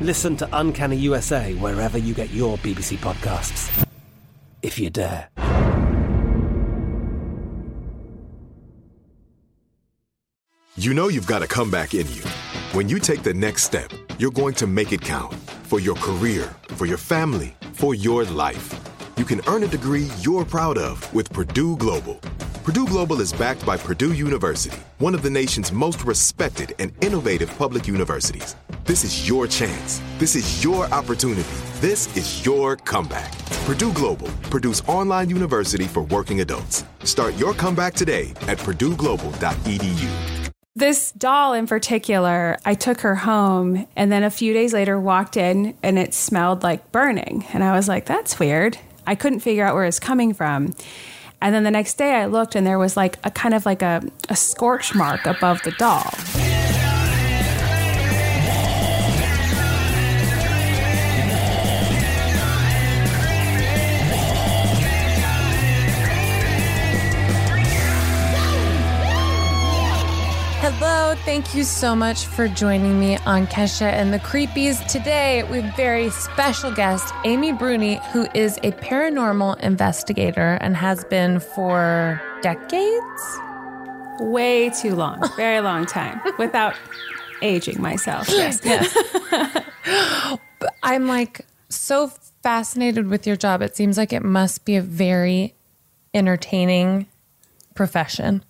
Listen to Uncanny USA wherever you get your BBC podcasts. If you dare. You know you've got a comeback in you. When you take the next step, you're going to make it count for your career, for your family, for your life. You can earn a degree you're proud of with Purdue Global. Purdue Global is backed by Purdue University, one of the nation's most respected and innovative public universities. This is your chance. This is your opportunity. This is your comeback. Purdue Global, Purdue's online university for working adults. Start your comeback today at purdueglobal.edu. This doll in particular, I took her home and then a few days later walked in and it smelled like burning. And I was like, that's weird. I couldn't figure out where it's coming from. And then the next day I looked and there was like a kind of like a, a scorch mark above the doll. Thank you so much for joining me on Kesha and the Creepies. Today, we have a very special guest, Amy Bruni, who is a paranormal investigator and has been for decades. Way too long, very long time, without aging myself. Yes. yes. I'm like so fascinated with your job. It seems like it must be a very entertaining profession.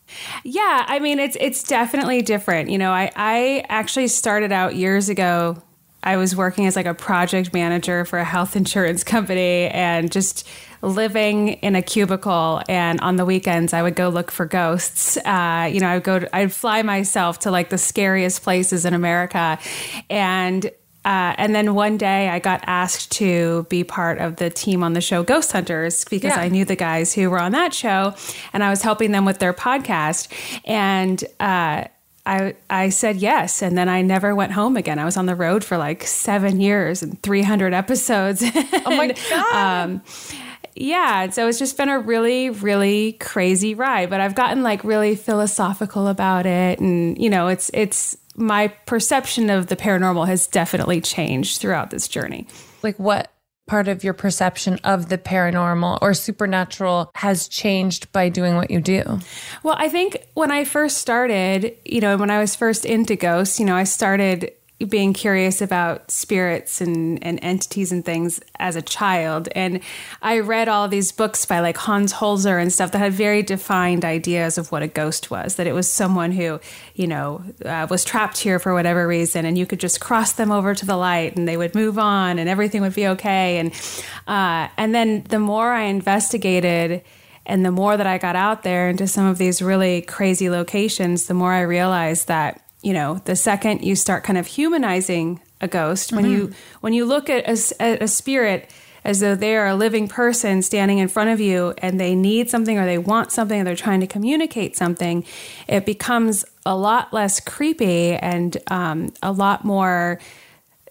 Yeah, I mean it's it's definitely different. You know, I I actually started out years ago I was working as like a project manager for a health insurance company and just living in a cubicle. And on the weekends, I would go look for ghosts. Uh, you know, I would go, to, I'd fly myself to like the scariest places in America. And uh, and then one day I got asked to be part of the team on the show Ghost Hunters because yeah. I knew the guys who were on that show and I was helping them with their podcast. And uh, I, I said yes. And then I never went home again. I was on the road for like seven years and 300 episodes. Oh my God. um, yeah, so it's just been a really, really crazy ride. But I've gotten like really philosophical about it, and you know, it's it's my perception of the paranormal has definitely changed throughout this journey. Like, what part of your perception of the paranormal or supernatural has changed by doing what you do? Well, I think when I first started, you know, when I was first into ghosts, you know, I started being curious about spirits and, and entities and things as a child. And I read all these books by like Hans Holzer and stuff that had very defined ideas of what a ghost was, that it was someone who, you know, uh, was trapped here for whatever reason, and you could just cross them over to the light and they would move on and everything would be okay. And, uh, and then the more I investigated, and the more that I got out there into some of these really crazy locations, the more I realized that you know, the second you start kind of humanizing a ghost, when mm-hmm. you when you look at a, at a spirit as though they are a living person standing in front of you and they need something or they want something or they're trying to communicate something, it becomes a lot less creepy and um, a lot more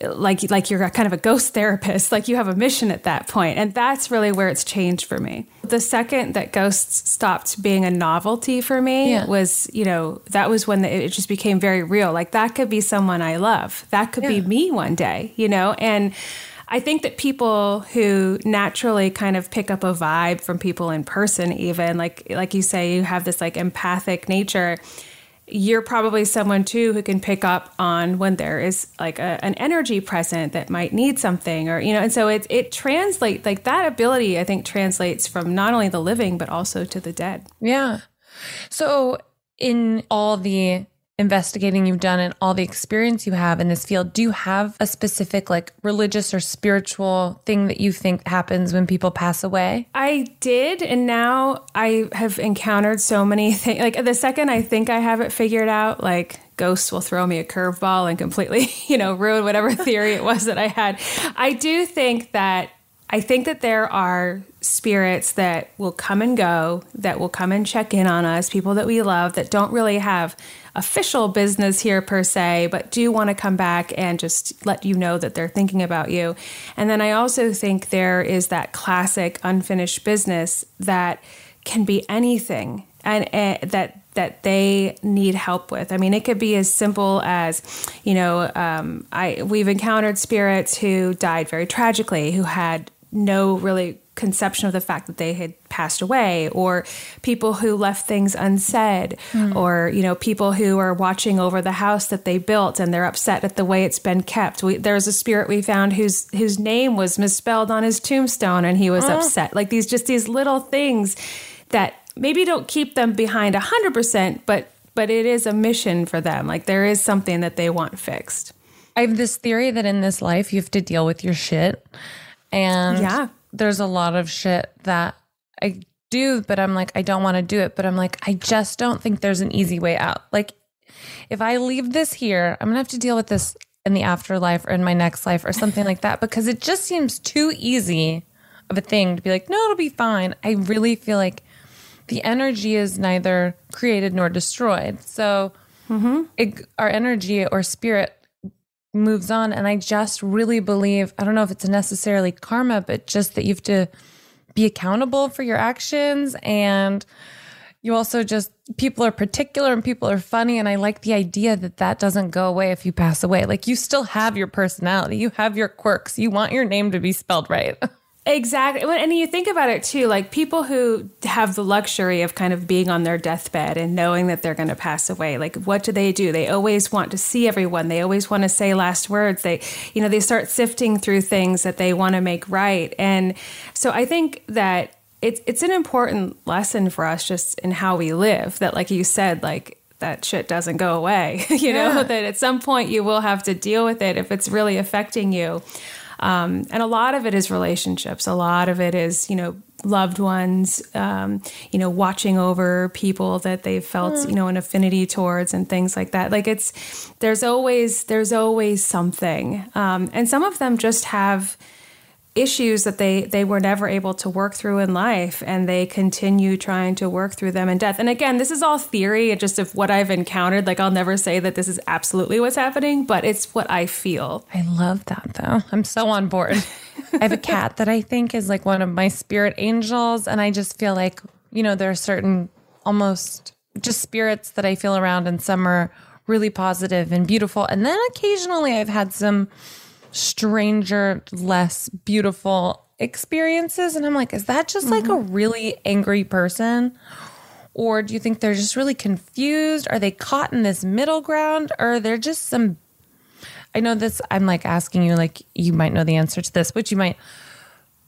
like like you're kind of a ghost therapist like you have a mission at that point. And that's really where it's changed for me. The second that ghosts stopped being a novelty for me Yeah. was you know that was when it just became very real. Like that could be someone i love. That could be me one day you know? And I think that people who naturally kind of pick up a vibe from people in person, even like like you say, you have this like empathic nature. You're probably someone too who can pick up on when there is like a, an energy present that might need something, or you know. And so it it translates like that ability. I think translates from not only the living but also to the dead. Yeah. So, in all the investigating you've done and all the experience you have in this field, do you have a specific like religious or spiritual thing that you think happens when people pass away? I did, and now I have encountered so many things. Like the second I think I have it figured out, like ghosts will throw me a curveball and completely, you know, ruin whatever theory it was that I had. I do think that I think that there are spirits that will come and go, that will come and check in on us, people that we love that don't really have official business here per se, but do want to come back and just let you know that they're thinking about you. And then I also think there is that classic unfinished business that can be anything and uh, that that they need help with. I mean, it could be as simple as, you know, um, I we've encountered spirits who died very tragically, who had no really conception of the fact that they had passed away or people who left things unsaid hmm. or you know people who are watching over the house that they built and they're upset at the way it's been kept. We, there's a spirit we found whose whose name was misspelled on his tombstone and he was upset. Like these just these little things that maybe don't keep them behind 100% but but it is a mission for them. Like there is something that they want fixed. I have this theory that in this life you have to deal with your shit. And Yeah. There's a lot of shit that I do, but I'm like, I don't want to do it. But I'm like, I just don't think there's an easy way out. Like, if I leave this here, I'm going to have to deal with this in the afterlife or in my next life or something like that because it just seems too easy of a thing to be like, no, it'll be fine. I really feel like the energy is neither created nor destroyed. So mm-hmm. it, our energy or spirit moves on. And I just really believe, I don't know if it's necessarily karma, but just that you have to be accountable for your actions. And you also just, people are particular and people are funny. And I like the idea that that doesn't go away if you pass away. Like you still have your personality, you have your quirks, you want your name to be spelled right. Exactly. And you think about it too, like people who have the luxury of kind of being on their deathbed and knowing that they're going to pass away. Like, what do they do? They always want to see everyone. They always want to say last words. They, you know, they start sifting through things that they want to make right. And so I think that it's, it's an important lesson for us just in how we live that, like you said, like, that shit doesn't go away. you know, that at some point you will have to deal with it if it's really affecting you. Um, and a lot of it is relationships. A lot of it is, you know, loved ones, um, you know, watching over people that they've felt, you know, an affinity towards and things like that. Like it's, there's always, there's always something. Um, and some of them just have, issues that they they were never able to work through in life and they continue trying to work through them in death and again this is all theory just of what i've encountered like i'll never say that this is absolutely what's happening but it's what i feel I love that though. I'm so on board. I have a cat that I think is like one of my spirit angels. And I just feel like, you know, there are certain almost just spirits that I feel around, and some are really positive and beautiful. And then occasionally I've had some stranger, less beautiful experiences. And I'm like, is that just like a really angry person? Or do you think they're just really confused? Are they caught in this middle ground? Or they're just some I know this, I'm like asking you, like, you might know the answer to this, which you might,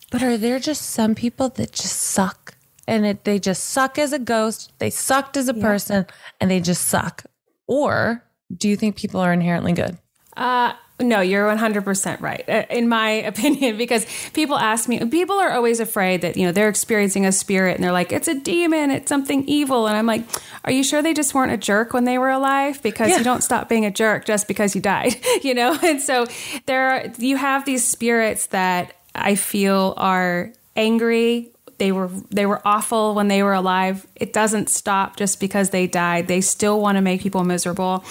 but are there just some people that just suck? And it, they just suck as a ghost, they sucked as a person, and they just suck? Or do you think people are inherently good? Uh, no, you're 100% right, uh, in my opinion, because people ask me, people are always afraid that, you know, they're experiencing a spirit and they're like, it's a demon, it's something evil. And I'm like, are you sure they just weren't a jerk when they were alive? Because Yeah. you don't stop being a jerk just because you died, you know? And so there are, you have these spirits that I feel are angry. They were they were awful when they were alive. It doesn't stop just because they died. They still want to make people miserable.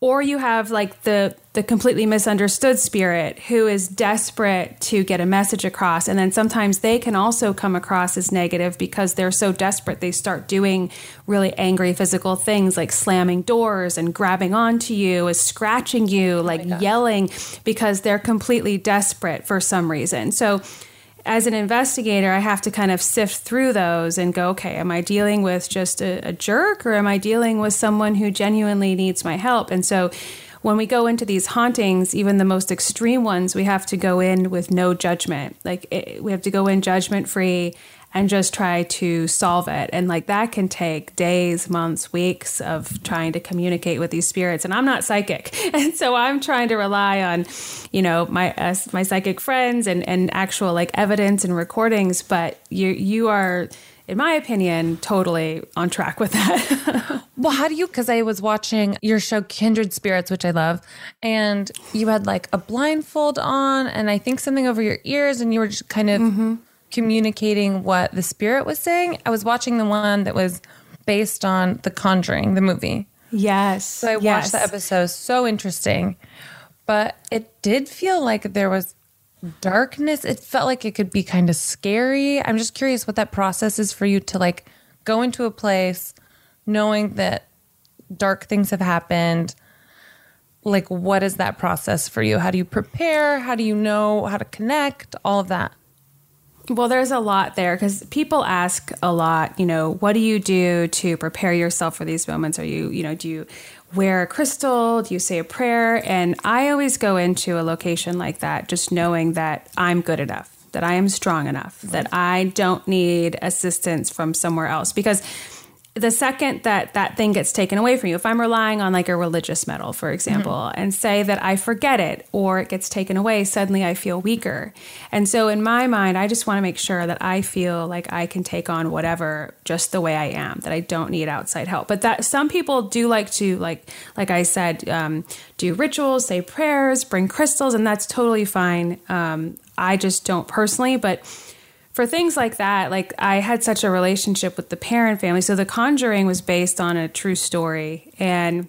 Or you have like the the completely misunderstood spirit who is desperate to get a message across. And then sometimes they can also come across as negative because they're so desperate they start doing really angry physical things like slamming doors and grabbing onto you is scratching you oh like oh yelling because they're completely desperate for some reason. So as an investigator, I have to kind of sift through those and go, okay, am I dealing with just a, a jerk or am I dealing with someone who genuinely needs my help? And so when we go into these hauntings, even the most extreme ones, we have to go in with no judgment. Like it, we have to go in judgment free and just try to solve it. And like that can take days, months, weeks of trying to communicate with these spirits. And I'm not psychic. And so I'm trying to rely on, you know, my uh, my psychic friends and, and actual like evidence and recordings. But you you are in my opinion, totally on track with that. well, how do you? Because I was watching your show Kindred Spirits, which I love, and you had like a blindfold on, and I think something over your ears, and you were just kind of mm-hmm communicating what the spirit was saying. I was watching the one that was based on The Conjuring, the movie. Yes. So I watched yes. the episode. So interesting. But it did feel like there was darkness. It felt like it could be kind of scary. I'm just curious what that process is for you to like go into a place knowing that dark things have happened. Like, what is that process for you? How do you prepare? How do you know how to connect? All of that. Well, there's a lot there because people ask a lot, you know, what do you do to prepare yourself for these moments? Are you, you know, do you wear a crystal? Do you say a prayer? And I always go into a location like that just knowing that I'm good enough, that I am strong enough, that I don't need assistance from somewhere else because the second that that thing gets taken away from you, if I'm relying on like a religious medal, for example, mm-hmm. and say that I forget it or it gets taken away, suddenly I feel weaker. And so in my mind, I just want to make sure that I feel like I can take on whatever just the way I am, that I don't need outside help. But that some people do like to like like I said, um, do rituals, say prayers, bring crystals, and that's totally fine. Um, I just don't personally, but for things like that, like I had such a relationship with the Perron family. So The Conjuring was based on a true story. And,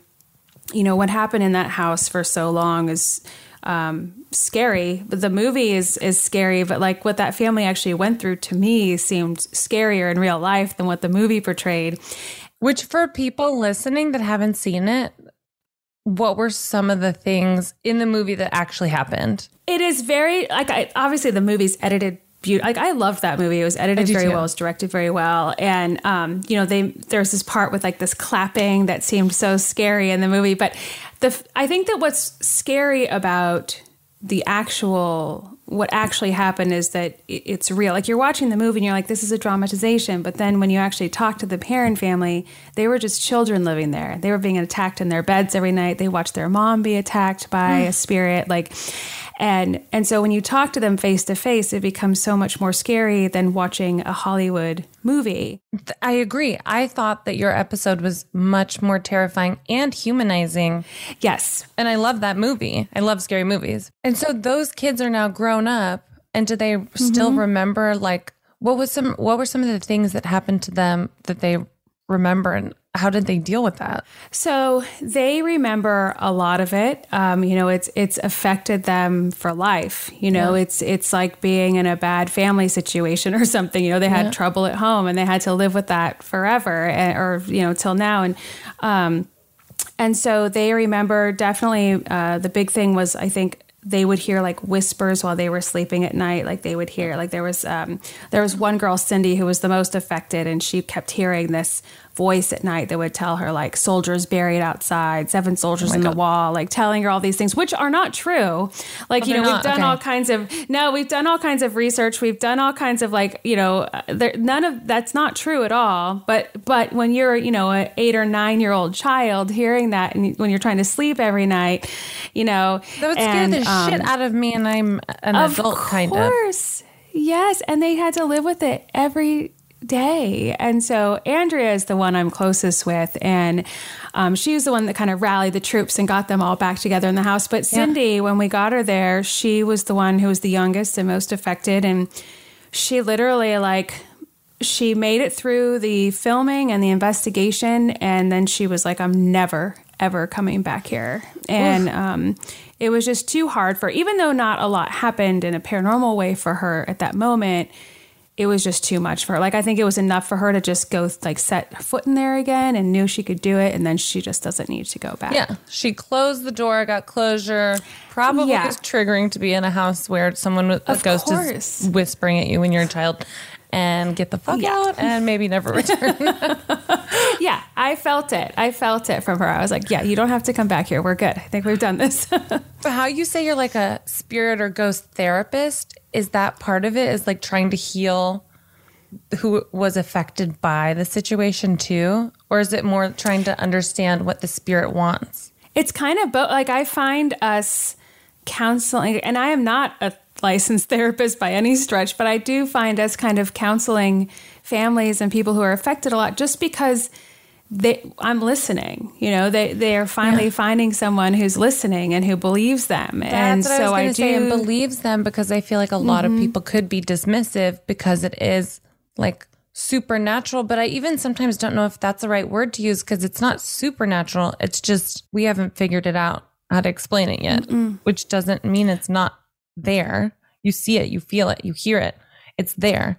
you know, what happened in that house for so long is um, scary. But the movie is, is scary, but like what that family actually went through to me seemed scarier in real life than what the movie portrayed. Which, for people listening that haven't seen it, what were some of the things in the movie that actually happened? It is very like I, obviously the movie's edited beautiful. Like I loved that movie. It was edited very too. well. It was directed very well. And um, you know, they there's this part with like this clapping that seemed so scary in the movie. But the I think that what's scary about the actual what actually happened is that it's real. Like you're watching the movie and you're like, this is a dramatization. But then when you actually talk to the Perron family, they were just children living there. They were being attacked in their beds every night. They watched their mom be attacked by mm. a spirit. Like, and and so when you talk to them face to face, it becomes so much more scary than watching a Hollywood movie. I agree. I thought that your episode was much more terrifying and humanizing. Yes. And I love that movie. I love scary movies. And so those kids are now grown up and do they mm-hmm. still remember like what was some what were some of the things that happened to them that they remember and how did they deal with that? So they remember a lot of it. Um, you know, it's it's affected them for life. You know, yeah. it's it's like being in a bad family situation or something. You know, they had yeah. trouble at home and they had to live with that forever, and, eh, or you know, till now. And um, and so they remember definitely. Uh, the big thing was, I think, they would hear like whispers while they were sleeping at night. Like they would hear like there was um, there was one girl cindy who was the most affected and she kept hearing this voice at night that would tell her like soldiers buried outside, seven soldiers oh in God. the wall, like telling her all these things, which are not true. Like, oh, you know, we've done okay. all kinds of, no, we've done all kinds of research. We've done all kinds of like, you know, there, none of that's not true at all. But, but when you're, you know, an eight or nine year old child hearing that and when you're trying to sleep every night, you know, that would scare and, the um, shit out of me. And I'm an adult kind of. Of course. Yes. And they had to live with it every day. And so Andrea is the one I'm closest with. And um, she's the one that kind of rallied the troops and got them all back together in the house. But Cindy, yeah. when we got her there, she was the one who was the youngest and most affected. And she literally, like, she made it through the filming and the investigation. And then she was like, I'm never, ever coming back here. And um, it was just too hard for, even though not a lot happened in a paranormal way for her at that moment, it was just too much for her. Like, I think it was enough for her to just go, like, set her foot in there again and knew she could do it. And then she just doesn't need to go back. Yeah. She closed the door, got closure. Probably Yeah. was triggering to be in a house where someone with a Of ghost course. is whispering at you when you're a child and get the fuck Yeah. out and maybe never return. Yeah, I felt it. I felt it from her. I was like, yeah, you don't have to come back here. We're good. I think we've done this. But how you say you're like a spirit or ghost therapist, is that part of it? Is like trying to heal who was affected by the situation too? Or is it more trying to understand what the spirit wants? It's kind of both. Like I find us counseling, and I am not a licensed therapist by any stretch, but I do find us kind of counseling families and people who are affected a lot, just because they, I'm listening. You know, they they are finally finding someone who's listening and who believes them, and That's what so I I, do say, and believes them because I feel like a lot Mm-hmm. of people could be dismissive because it is like supernatural. But I even sometimes don't know if that's the right word to use because it's not supernatural. It's just we haven't figured it out how to explain it yet, which doesn't mean it's not there. You see it, you feel it, you hear it, it's there.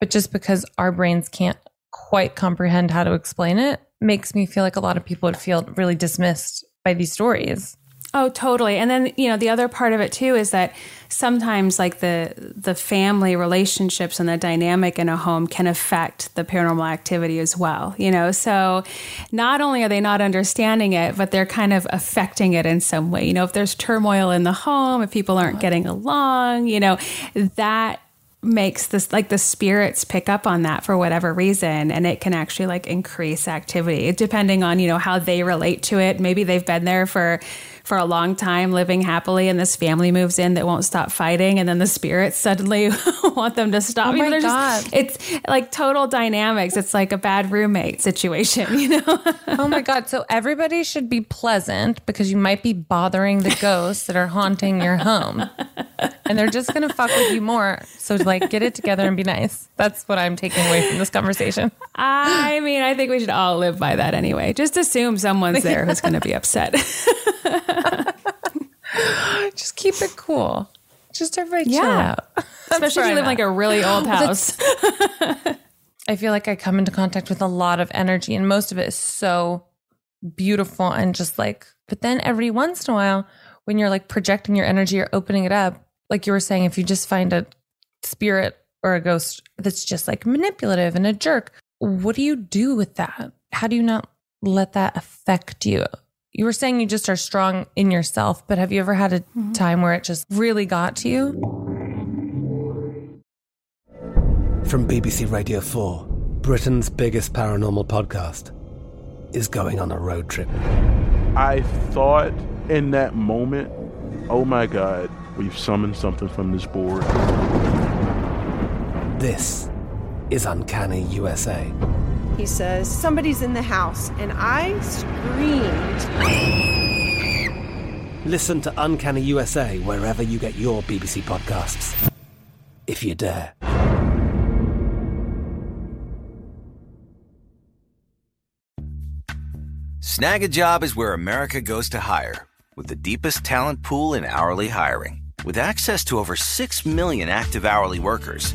But just because our brains can't quite comprehend how to explain it makes me feel like a lot of people would feel really dismissed by these stories. Oh, totally. And then, you know, the other part of it too is that sometimes like the the family relationships and the dynamic in a home can affect the paranormal activity as well, you know. So not only are they not understanding it, but they're kind of affecting it in some way. You know, if there's turmoil in the home, if people aren't getting along, you know, that makes this like the spirits pick up on that for whatever reason and it can actually like increase activity depending on you know how they relate to it maybe they've been there for for a long time living happily and this family moves in that won't stop fighting and then the spirits suddenly want them to stop Oh You know, my they're just- it's like total dynamics it's like a bad roommate situation you know Oh my God. So everybody should be pleasant because you might be bothering the ghosts that are haunting your home. And they're just going to fuck with you more. So, like, get it together and be nice. That's what I'm taking away from this conversation. i mean i think we should all live by that anyway just assume someone's there who's going to be upset Just keep it cool. Just everybody chill Yeah. out. especially if you live in like a really old house I feel like I come into contact with a lot of energy, and most of it is so beautiful and just like, but then every once in a while, when you're like projecting your energy or opening it up, like you were saying, if you just find a spirit or a ghost that's just like manipulative and a jerk, what do you do with that? How do you not let that affect you? You were saying you just are strong in yourself, but have you ever had a time where it just really got to you? From BBC Radio 4, Britain's biggest paranormal podcast is going on a road trip. I thought in that moment, oh my God, we've summoned something from this board. This is Uncanny USA. He says, Somebody's in the house. And I screamed. Listen to Uncanny USA wherever you get your BBC podcasts, if you dare. Snagajob is where America goes to hire, with the deepest talent pool in hourly hiring. With access to over 6 million active hourly workers,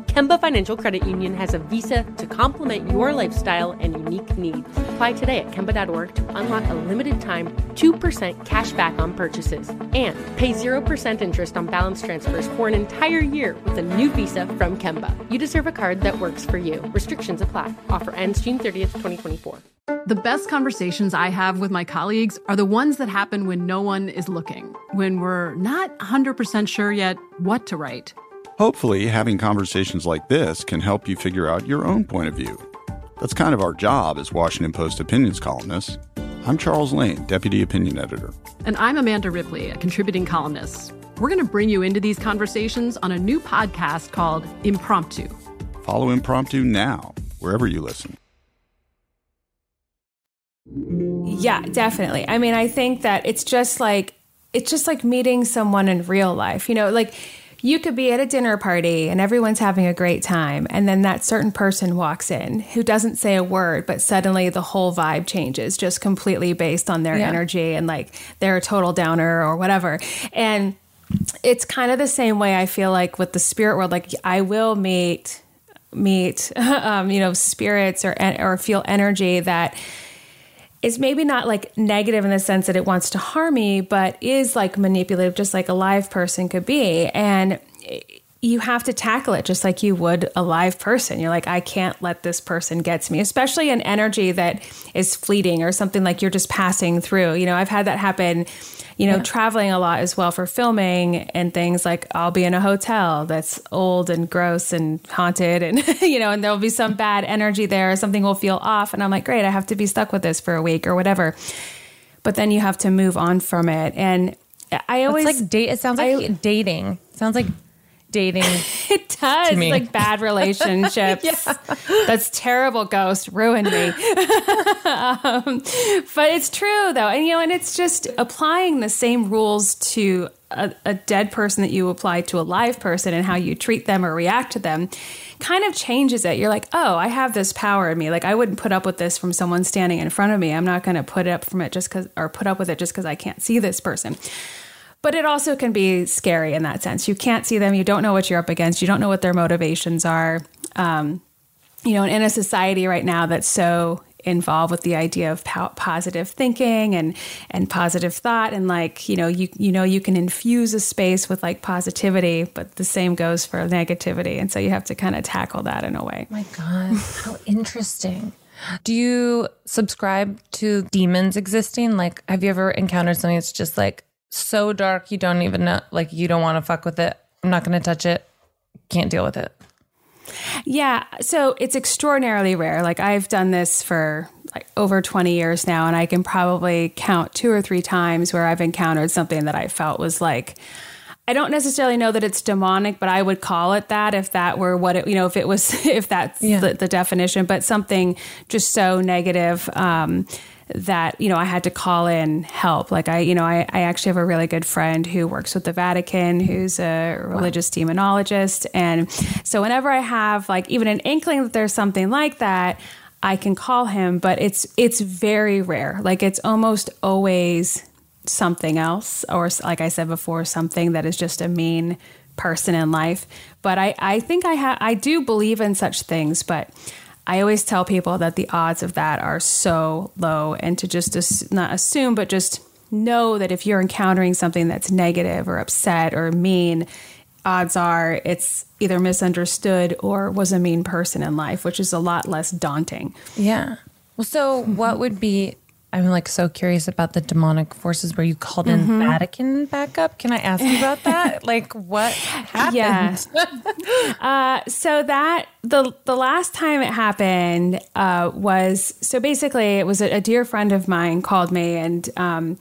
Kemba Financial Credit Union has a visa to complement your lifestyle and unique needs. Apply today at Kemba.org to unlock a limited time 2% cash back on purchases and pay 0% interest on balance transfers for an entire year with a new visa from Kemba. You deserve a card that works for you. Restrictions apply. Offer ends June 30th, 2024. The best conversations I have with my colleagues are the ones that happen when no one is looking, when we're not 100% sure yet what to write. Hopefully, having conversations like this can help you figure out your own point of view. That's kind of our job as Washington Post opinions columnists. I'm Charles Lane, Deputy Opinion Editor. And I'm Amanda Ripley, a contributing columnist. We're going to bring you into these conversations on a new podcast called Impromptu. Follow Impromptu now, wherever you listen. Yeah, definitely. I mean, I think that it's just like it's just like meeting someone in real life. You know, like you could be at a dinner party and everyone's having a great time and then that certain person walks in who doesn't say a word but suddenly the whole vibe changes just completely based on their yeah. energy and like they're a total downer or whatever. And it's kind of the same way I feel like with the spirit world like I will meet meet um, you know spirits or or feel energy that is maybe not like negative in the sense that it wants to harm me, but is like manipulative, just like a live person could be. And you have to tackle it just like you would a live person. You're like, I can't let this person get to me, especially an energy that is fleeting or something like you're just passing through. You know, I've had that happen you know, yeah. traveling a lot as well for filming and things like I'll be in a hotel that's old and gross and haunted and, you know, and there'll be some bad energy there, something will feel off. And I'm like, great, I have to be stuck with this for a week or whatever. But then you have to move on from it. And I always it's like date. It sounds like I, dating. It sounds like dating. it does. Like bad relationships. yeah. That's terrible, ghost. Ruined me. um, but it's true, though. And, you know, and it's just applying the same rules to a, a dead person that you apply to a live person and how you treat them or react to them kind of changes it. You're like, oh, I have this power in me. Like I wouldn't put up with this from someone standing in front of me. I'm not going to put up from it just because, or put up with it just because I can't see this person. But it also can be scary in that sense. You can't see them. You don't know what you're up against. You don't know what their motivations are. Um, you know, in a society right now that's so involved with the idea of po- positive thinking and and positive thought and like you know you you know you can infuse a space with like positivity but the same goes for negativity and so you have to kind of tackle that in a way my god how interesting do you subscribe to demons existing like have you ever encountered something that's just like so dark you don't even know like you don't want to fuck with it. I'm not going to touch it. Can't deal with it. Yeah, so it's extraordinarily rare. Like I've done this for like over 20 years now and I can probably count two or three times where I've encountered something that I felt was like I don't necessarily know that it's demonic, but I would call it that if that were what it, you know, if it was, if that's yeah. the, the, definition, but something just so negative. Um, that you know I had to call in help. Like I, you know, I, I actually have a really good friend who works with the Vatican, who's a religious wow. demonologist, and so whenever I have like even an inkling that there's something like that, I can call him. But it's it's very rare. Like it's almost always something else, or like I said before, something that is just a mean person in life. But I I think I have I do believe in such things, but I always tell people that the odds of that are so low and to just as, not assume, but just know that if you're encountering something that's negative or upset or mean, odds are it's either misunderstood or was a mean person in life, which is a lot less daunting. Yeah. Well, so what would be I'm like so curious about the demonic forces where you called in mm-hmm. Vatican backup. Can I ask you about that? like what happened? Yeah. uh, so that the the last time it happened uh, was so basically it was a, a, dear friend of mine called me and um,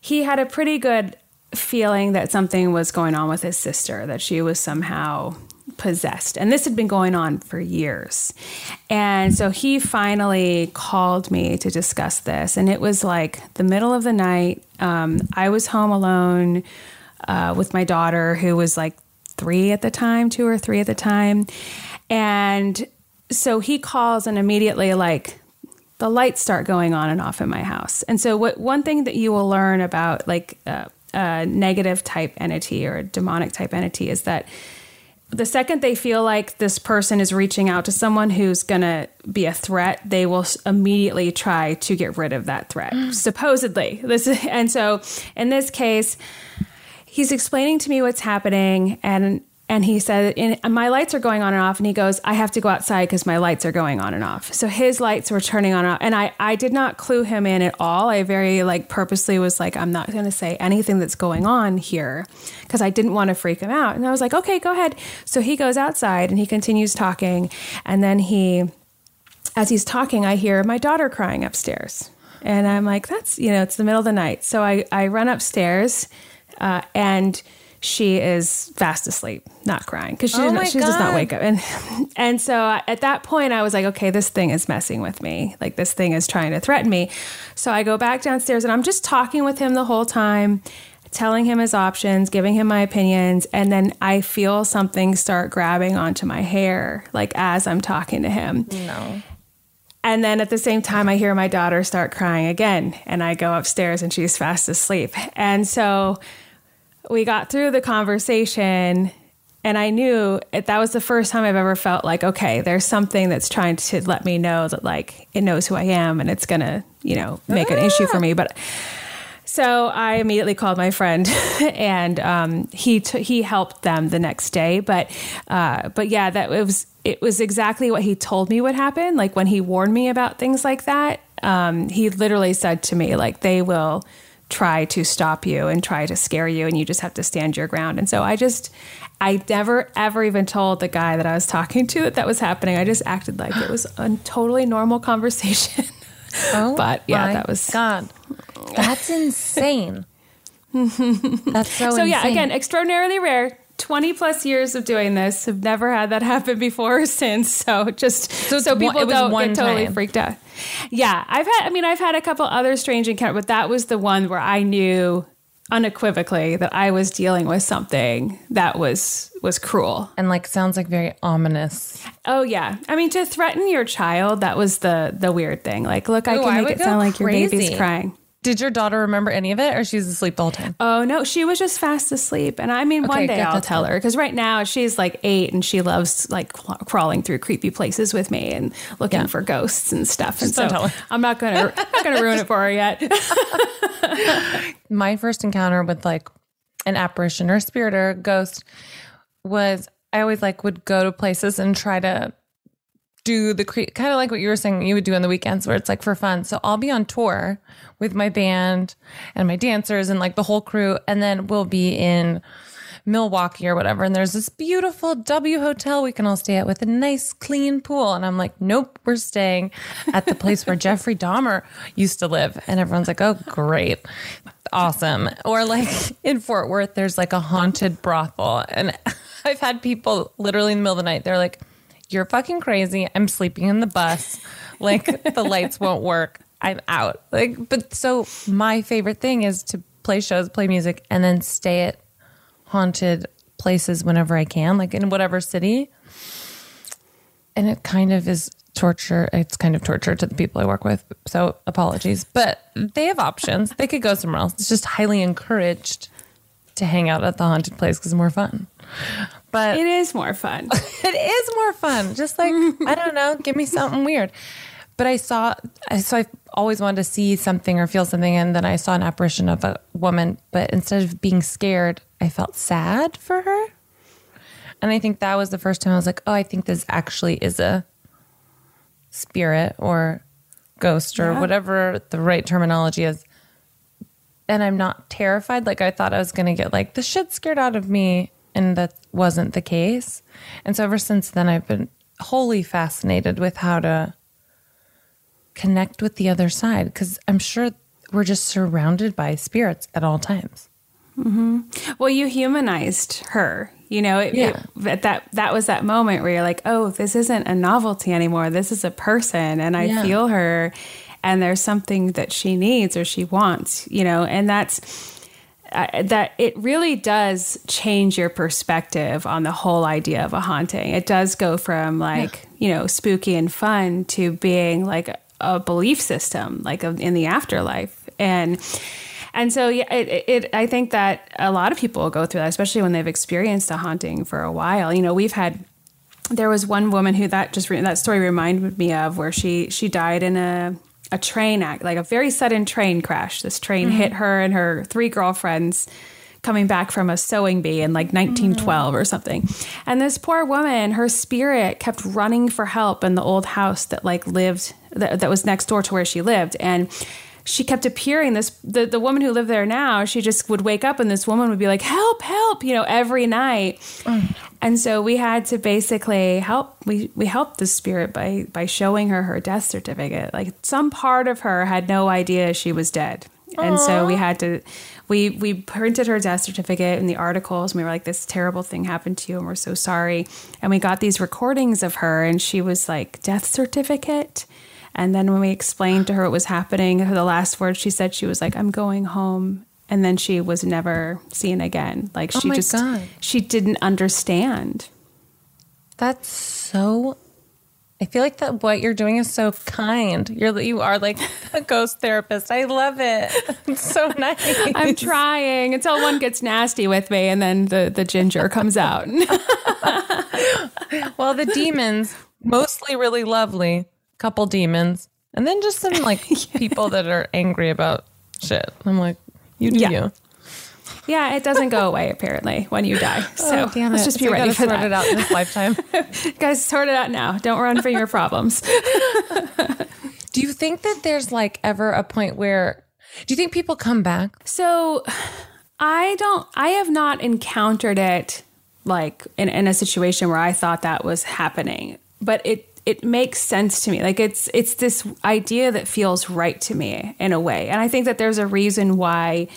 he had a pretty good feeling that something was going on with his sister that she was somehow possessed. And this had been going on for years. And so he finally called me to discuss this. And it was like the middle of the night. Um, I was home alone uh, with my daughter, who was like three at the time, two or three at the time. And so he calls, and immediately, like, the lights start going on and off in my house. And so, what one thing that you will learn about like uh, a negative type entity or a demonic type entity is that the second they feel like this person is reaching out to someone who's going to be a threat, they will immediately try to get rid of that threat. Mm. supposedly. This is, and so in this case, he's explaining to me what's happening and and he said my lights are going on and off. And he goes i have to go outside because my lights are going on and off. So his lights were turning on and off. And i i did not clue him in at all. I very like purposely was like i'm not going to say anything that's going on here because i didn't want to freak him out. And i was like okay go ahead. So he goes outside and he continues talking. And then he as he's talking i hear my daughter crying upstairs. And i'm like that's you know it's the middle of the night. So i i run upstairs uh, and she is fast asleep, not crying because she, Oh does not- she does not wake up. And and so at that point, I was like, okay, this thing is messing with me. Like this thing is trying to threaten me. So I go back downstairs and I'm just talking with him the whole time, telling him his options, giving him my opinions, and then I feel something start grabbing onto my hair, like as I'm talking to him. No. And then at the same time, I hear my daughter start crying again. And I go upstairs and she's fast asleep. And so we got through the conversation. And I knew it, that was the first time I've ever felt like, okay, there's something that's trying to let me know that, like, it knows who I am and it's going to, you know, make an issue for me. But so I immediately called my friend, and um, he t- he helped them the next day. But uh, but yeah, that it was it was exactly what he told me would happen. Like when he warned me about things like that, um, he literally said to me like they will try to stop you and try to scare you, and you just have to stand your ground. And so I just. I never ever even told the guy that I was talking to that that was happening. I just acted like it was a totally normal conversation. Oh, but yeah, that was God. That's insane. That's so. so yeah, again, extraordinarily rare. 20 plus years of doing this have never had that happen before or since. So just so, one- people it was don't get totally time. freaked out. Yeah, I've had, I mean, I've had a couple other strange encounters, but that was the one where I knew unequivocally that I was dealing with something that was was cruel and like sounds like very ominous. Oh yeah, I mean to threaten your child that was the the weird thing. Like, look, I Ooh, can I make it sound like your baby's crying. Did your daughter remember any of it, or she's asleep the whole time? Oh no, she was just fast asleep. And I mean, one day good, I'll tell her because right now she's like eight and she loves like cl- crawling through creepy places with me and looking for ghosts and stuff. and Just so tell her. I'm not gonna I'm not gonna ruin it for her yet. My first encounter with like an apparition or spirit or a ghost was I always like would go to places and try to do the cre- kind of like what you were saying you would do on the weekends where it's like for fun. So I'll be on tour with my band and my dancers and like the whole crew and then we'll be in Milwaukee or whatever and there's this beautiful W hotel we can all stay at with a nice clean pool. And I'm like nope we're staying at the place where Jeffrey Dahmer used to live. And everyone's like oh great. Awesome. Or like in Fort Worth there's like a haunted brothel. And I've had people literally in the middle of the night they're like you're fucking crazy. I'm sleeping in the bus. Like the lights won't work. I'm out. Like, but so my favorite thing is to play shows, play music, and then stay at haunted places whenever I can, like in whatever city. And it kind of is torture. It's kind of torture to the people I work with. So apologies, but they have options. They could go somewhere else. It's just highly encouraged to hang out at the haunted place because it's more fun. But it is more fun. it is more fun. Just like I don't know, give me something weird. But I saw, so I always wanted to see something or feel something, and then I saw an apparition of a woman. But instead of being scared, I felt sad for her. And I think that was the first time I was like, oh, I think this actually is a spirit or ghost or Yeah. whatever the right terminology is. And I'm not terrified. Like I thought I was going to get like the shit scared out of me. And that wasn't the case. And so ever since then, I've been wholly fascinated with how to connect with the other side because I'm sure we're just surrounded by spirits at all times. hmm Well, you humanized her. You know, it, Yeah. it- that that was that moment where you're like, oh, this isn't a novelty anymore. This is a person, and I Yeah. feel her, and there's something that she needs or she wants. You know, and that's uh, that it really does change your perspective on the whole idea of a haunting. It does go from like, you know, spooky and fun to being like a belief system, like a, in the afterlife. And And so, yeah, it, it, I think that a lot of people go through that, especially when they've experienced a haunting for a while. You know, we've had there was one woman who that just that story reminded me of where she she died in a a train act like a very sudden train crash. This train mm-hmm. hit her and her three girlfriends coming back from a sewing bee in like 1912 mm-hmm. or something. And this poor woman, her spirit kept running for help in the old house that like lived that, that was next door to where she lived and she kept appearing. This the, the woman who lived there now she just would wake up and this woman would be like help help you know every night. Mm. and so we had to basically help we we helped the spirit by by showing her her death certificate. Like some part of her had no idea she was dead. Aww. and so we had to we we printed her death certificate in the articles and we were like this terrible thing happened to you and we're so sorry. And we got these recordings of her and she was like death certificate and then when we explained to her what was happening, the last words she said, she was like, I'm going home. And then she was never seen again. Like oh she oh just, God. she didn't understand. That's so I feel like that what you're doing is so kind. You're you are like a ghost therapist. I love it. It's so nice. I'm trying until one gets nasty with me, and then the the ginger comes out. well, the demons mostly really lovely couple demons, and then just some like yeah. people that are angry about shit. I'm like, you do yeah. you. Yeah, it doesn't go away apparently when you die. Oh, so oh, damn let's just be so ready for sort that. it out in this lifetime. Guys, sort it out now. Don't run from your problems. do you think that there's like ever a point where do you think people come back? So I don't I have not encountered it like in, in a situation where I thought that was happening. But it it makes sense to me. Like it's it's this idea that feels right to me in a way. And I think that there's a reason why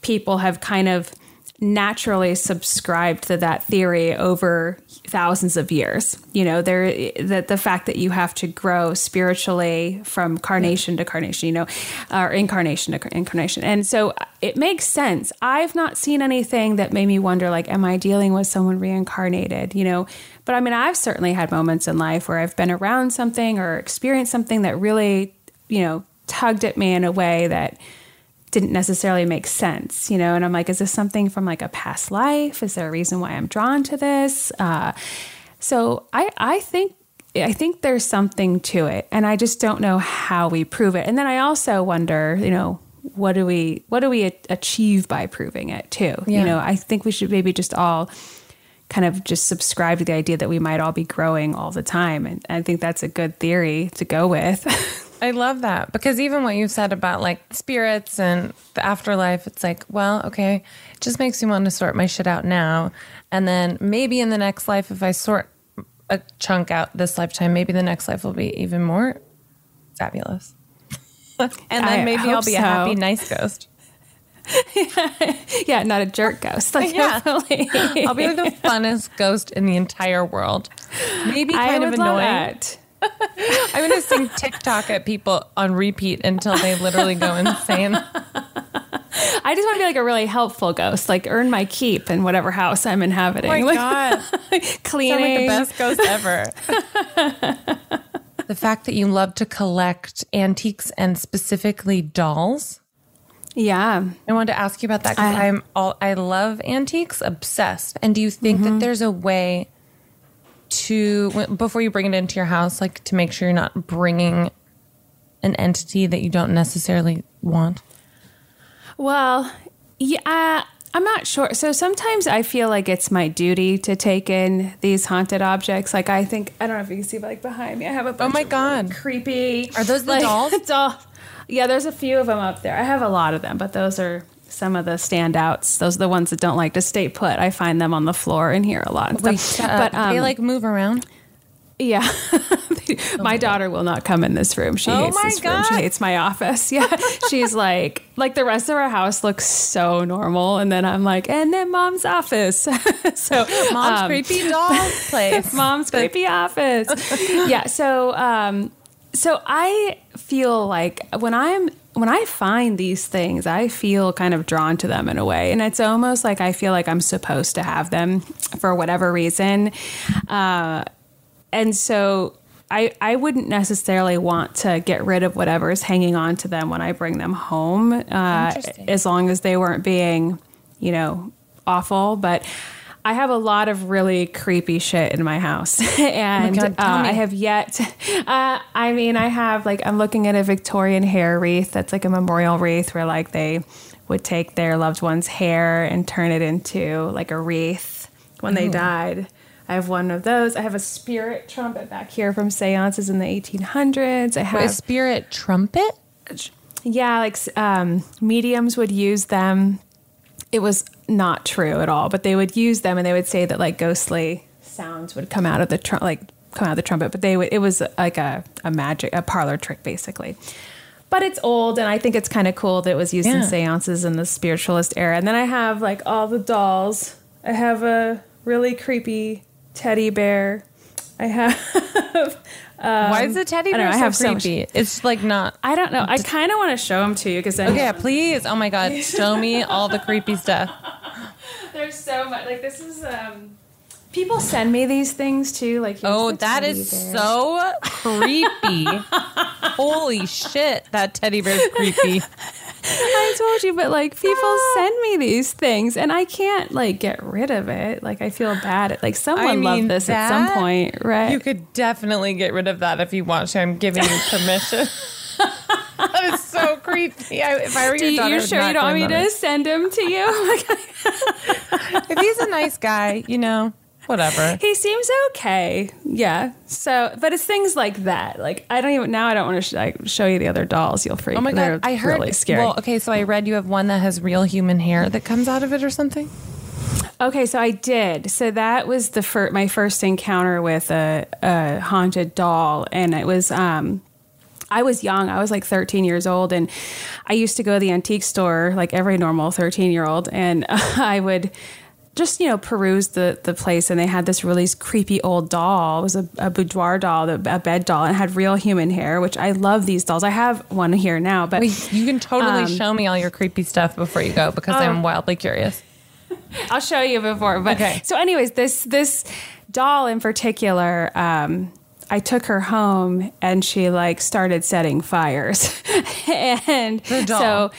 people have kind of naturally subscribed to that theory over thousands of years. You know, there that the fact that you have to grow spiritually from carnation to carnation, you know, or incarnation to incarnation. And so uh, it makes sense. I've not seen anything that made me wonder like am I dealing with someone reincarnated, you know? But I mean, I've certainly had moments in life where I've been around something or experienced something that really, you know, tugged at me in a way that didn't necessarily make sense, you know. And I'm like, is this something from like a past life? Is there a reason why I'm drawn to this? Uh, so I I think I think there's something to it, and I just don't know how we prove it. And then I also wonder, you know, what do we what do we achieve by proving it too? Yeah. You know, I think we should maybe just all kind of just subscribe to the idea that we might all be growing all the time, and I think that's a good theory to go with. I love that because even what you've said about like spirits and the afterlife, it's like, well, okay, it just makes me want to sort my shit out now. And then maybe in the next life, if I sort a chunk out this lifetime, maybe the next life will be even more fabulous. and then I maybe I'll be so. a happy, nice ghost. yeah, yeah, not a jerk ghost. Like, yeah. I'll be the funnest ghost in the entire world. Maybe kind of annoying. I'm going to sing TikTok at people on repeat until they literally go insane. I just want to be like a really helpful ghost, like earn my keep in whatever house I'm inhabiting. Oh my like, god, cleaning, like the best ghost ever. the fact that you love to collect antiques and specifically dolls. Yeah, I wanted to ask you about that because I'm all I love antiques, obsessed. And do you think mm-hmm. that there's a way to before you bring it into your house like to make sure you're not bringing an entity that you don't necessarily want? Well yeah i'm not sure. So sometimes i feel like it's my duty to take in these haunted objects. Like i think i don't know if you can see but like behind me i have a oh my god. creepy are those the like, dolls? doll yeah there's a few of them up there. I have a lot of them but those are some of the standouts. Those are the ones that don't like to stay put. I find them on the floor in here a lot. Wait, but um, they like move around. Yeah, my daughter will not come in this room. She oh hates this God. room. She hates my office. Yeah, she's like, like the rest of our house looks so normal, and then I'm like, and then mom's office. so mom's um, creepy doll place. mom's creepy office. yeah. So, um, so I feel like when I'm when I find these things, I feel kind of drawn to them in a way. And it's almost like I feel like I'm supposed to have them for whatever reason. Uh, and so I, I wouldn't necessarily want to get rid of whatever is hanging on to them when I bring them home, uh, as long as they weren't being, you know, awful. But I have a lot of really creepy shit in my house, and God, uh. I have yet. Uh, I mean, I have like I'm looking at a Victorian hair wreath that's like a memorial wreath where like they would take their loved one's hair and turn it into like a wreath when they Ooh. died. I have one of those. I have a spirit trumpet back here from seances in the 1800s. I have Wait, a spirit trumpet? yeah, like um, mediums would use them. It was not true at all, but they would use them and they would say that like ghostly sounds would come out of the trum- like come out of the trumpet, but they would it was like a, a magic a parlor trick basically. But it's old and I think it's kind of cool that it was used in seances in the spiritualist era. And then I have like all the dolls. I have a really creepy teddy bear. I have um, Why is the teddy I bear I so have so creepy? it's like not. I don't know. I kind of want to show them to you because Okay, please. Oh my god, show me all the creepy stuff. There's so much. Like this is um people send me these things too. Like Oh, that bear. so creepy. Holy shit, that teddy bear's creepy. I told you, but like people ah. send me these things and I can't like get rid of it. Like I feel bad. At, like someone I mean, loved this at some point, right? You could definitely get rid of that if you want to. I'm giving you permission. that is so creepy. I, if I were your you, daughter, you sure you don't want me to send him to you? If he's a nice guy, you know, whatever. he seems okay. Yeah. So, but it's things like that. Like I don't even now. I don't want to sh- like, show you the other dolls. You'll freak. Out. Oh my god, I heard. really scary. Well, okay, so I read you have one that has real human hair that comes out of it or something. Okay, so I did. So that was the fir- my first encounter with a, a haunted doll, and it was. Um, I was young. I was like 13 years old, and I used to go to the antique store like every normal 13 year old, and I would just you know perused the the place, and they had this really creepy old doll. It was a, a boudoir doll, a bed doll, and had real human hair, which I love these dolls. I have one here now, but Wait, you can totally Um, show me all your creepy stuff before you go because I'm Oh. wildly curious. I'll show you before. But Okay. so, anyways, this this doll in particular, um, I took her home and she like started setting fires, and so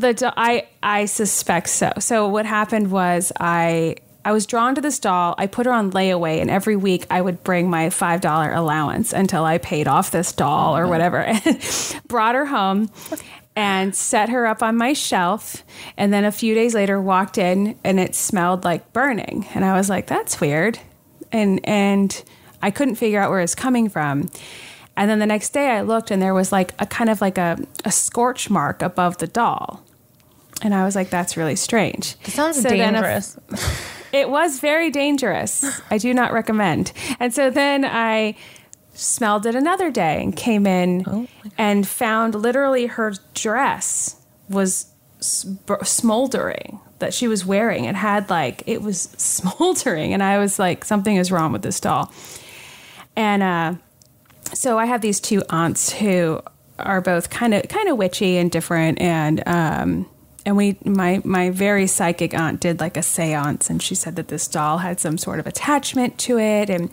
the I I suspect so. So what happened was I. I was drawn to this doll. I put her on layaway, and every week I would bring my five dollar allowance until I paid off this doll or whatever. And brought her home and set her up on my shelf. And then a few days later, walked in and it smelled like burning. And I was like, "That's weird," and and I couldn't figure out where it's coming from. And then the next day, I looked and there was like a kind of like a, a scorch mark above the doll. And I was like, that's really strange. It sounds So then a- dangerous. it was very dangerous. I do not recommend. And so then I smelled it another day and came in and found literally her dress was smoldering that she was wearing. It had like, it was smoldering. And I was like, something is wrong with this doll. And uh, so I have these two aunts who are both kind of kind of witchy and different and um and we my my very psychic aunt did like a séance and she said that this doll had some sort of attachment to it and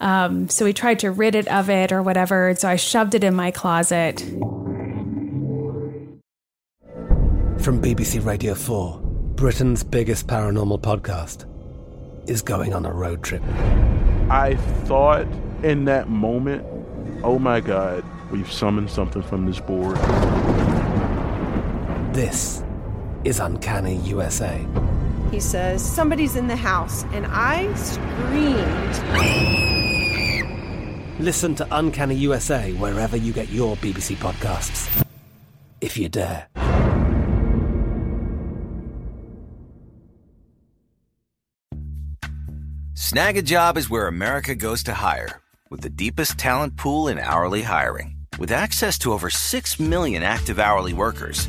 um, so we tried to rid it of it or whatever so I shoved it in my closet From BBC Radio 4, Britain's biggest paranormal podcast is going on a road trip. I thought in that moment, oh my God, we've summoned something from this board. This is Uncanny USA. He says, Somebody's in the house. And I screamed. Listen to Uncanny USA wherever you get your BBC podcasts. If you dare. Snagajob is where America goes to hire, with the deepest talent pool in hourly hiring. With access to over 6 million active hourly workers,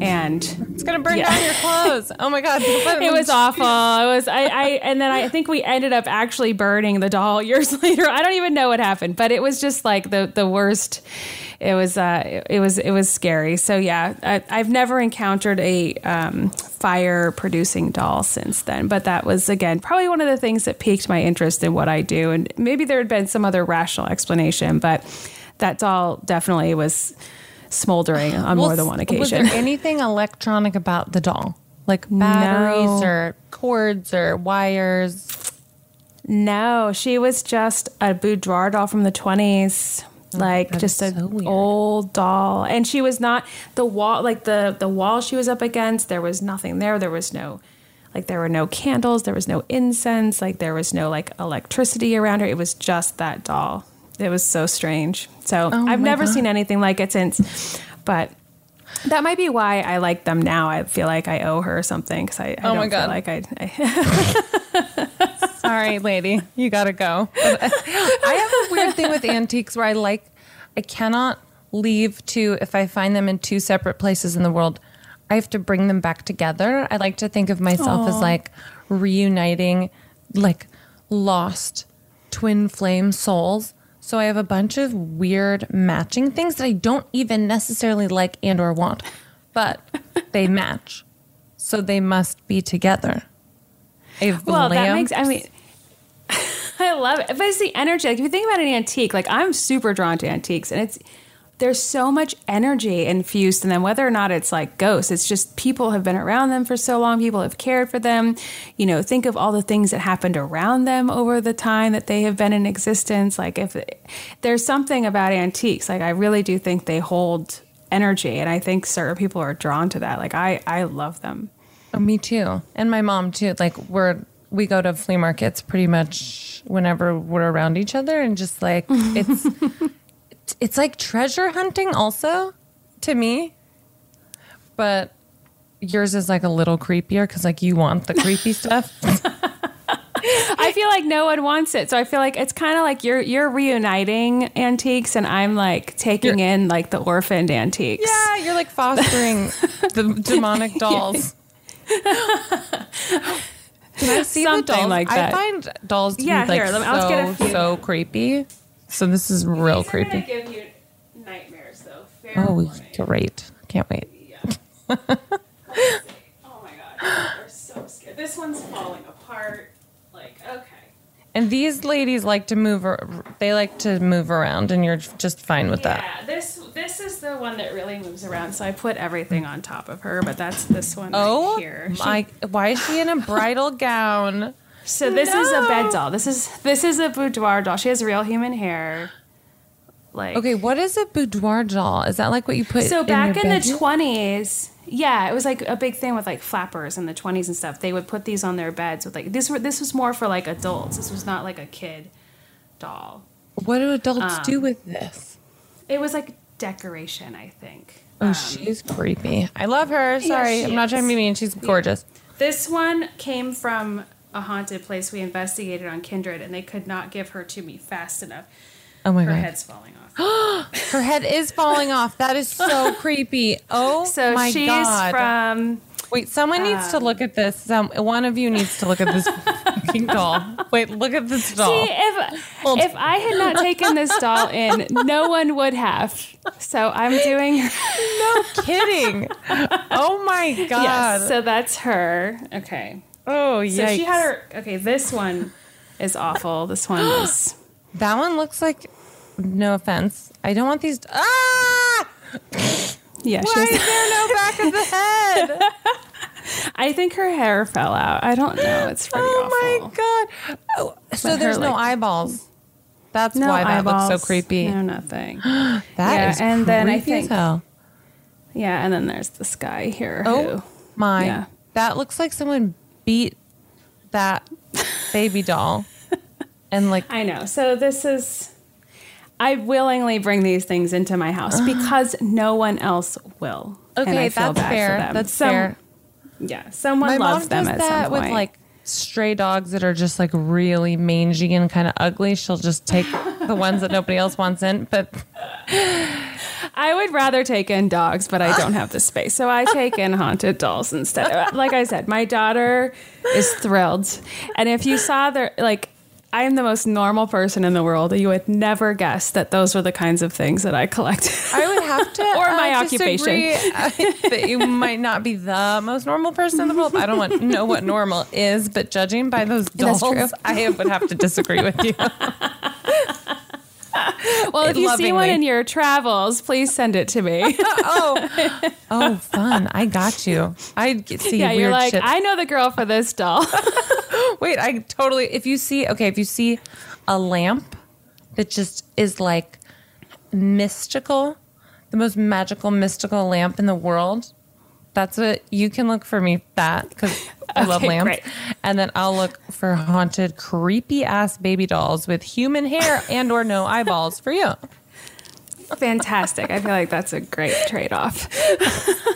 And it's gonna burn yeah. down your clothes. Oh my god, it was awful. It was I, I and then I think we ended up actually burning the doll years later. I don't even know what happened, but it was just like the the worst. It was uh it was it was scary. So yeah, I, have never encountered a um, fire producing doll since then. But that was again probably one of the things that piqued my interest in what I do. And maybe there had been some other rational explanation, but that doll definitely was smoldering on well, more than one occasion. Was there anything electronic about the doll? Like batteries no. or cords or wires? No, she was just a boudoir doll from the 20s. like just an so old doll and she was not the wall like the the wall she was up against there was nothing there there was no like there were no candles there was no incense like there was no like electricity around her it was just that doll it was so strange. So oh I've never God. seen anything like it since, but that might be why I like them now. I feel like I owe her something because I, I oh don't feel like I. I Sorry, lady, you gotta go. I have a weird thing with antiques where I like, I cannot leave to if I find them in two separate places in the world. I have to bring them back together. I like to think of myself Aww. as like reuniting, like lost twin flame souls so I have a bunch of weird matching things that I don't even necessarily like and or want, but they match. So they must be together. well, that makes I mean I love it. But it's the energy. Like if you think about an antique, like I'm super drawn to antiques and it's there's so much energy infused in them, whether or not it's like ghosts. It's just people have been around them for so long, people have cared for them. You know, think of all the things that happened around them over the time that they have been in existence. Like, if there's something about antiques, like, I really do think they hold energy. And I think certain people are drawn to that. Like, I, I love them. Oh, me too. And my mom too. Like, we're, we go to flea markets pretty much whenever we're around each other and just like, it's, it's like treasure hunting also to me. But yours is like a little creepier because like you want the creepy stuff. I feel like no one wants it. So I feel like it's kind of like you're you're reuniting antiques and I'm like taking you're, in like the orphaned antiques. Yeah, you're like fostering the demonic dolls. Can I see Something the dolls? like that. I find dolls to yeah, be like here, so, so creepy. So this is real These creepy. give you nightmares, though. Fair oh, warning. great! Can't wait. Yeah. oh my god, they're so scared. This one's falling apart. Like, okay. And these ladies like to move. They like to move around, and you're just fine with yeah, that. Yeah, this this is the one that really moves around. So I put everything on top of her, but that's this one oh, right here. My, why is she in a bridal gown? So this no. is a bed doll. This is this is a boudoir doll. She has real human hair. Like okay, what is a boudoir doll? Is that like what you put? So back in, in the twenties, yeah, it was like a big thing with like flappers in the twenties and stuff. They would put these on their beds with like this. Were this was more for like adults. This was not like a kid doll. What do adults um, do with this? It was like decoration, I think. Oh, she's creepy. I love her. Sorry, she I'm not trying to be mean. She's gorgeous. This one came from a haunted place we investigated on Kindred, and they could not give her to me fast enough. Oh my her God. Her head's falling off. Her head is falling off. That is so creepy. Oh So my she's god. from. Wait, someone needs to look at this. Some one of you needs to look at this doll. Wait, look at this doll. See, if if I had not taken this doll in, no one would have. So I'm doing. no kidding. Oh my god. Yes, so that's her. Okay. Oh yeah. So she had her. Okay, this one is awful. This one is. That one looks like. No offense. I don't want these. Ah! Yeah, Why she's. is there no back of the head? I think her hair fell out. I don't know. It's pretty oh awful. my god. Oh, so But her, there's no like- eyeballs. That's No why that eyeballs, looks so creepy. No, nothing. That yeah, is and then I creepy as think. hell. Yeah, and then there's this guy here. Oh who, my. Yeah. That looks like someone beat that baby doll. And like I know. So this is. I willingly bring these things into my house because no one else will. and Okay, I feel that's bad fair. For them. That's Some- fair. Yeah, someone my loves mom them does at that some with point. like stray dogs that are just like really mangy and kind of ugly. She'll just take the ones that nobody else wants in. But I would rather take in dogs, but I don't have the space. So I take in haunted dolls instead. Like I said, my daughter is thrilled. And if you saw their, like, I am the most normal person in the world. You would never guess that those were the kinds of things that I collect. I would have to Or my uh, occupation. that you might not be the most normal person in the world. I don't want, know what normal is, but judging by those dolls. I would have to disagree with you. well, if you see one in your travels, please send it to me. oh, oh, fun! I got you. I see yeah, weird you're like, shit. I know the girl for this doll. Wait, I totally. If you see, okay, if you see a lamp that just is like mystical, the most magical, mystical lamp in the world, that's what you can look for me that because I love lamps. great. And then I'll look for haunted, creepy ass baby dolls with human hair and or no eyeballs for you. Fantastic. I feel like that's a great trade off.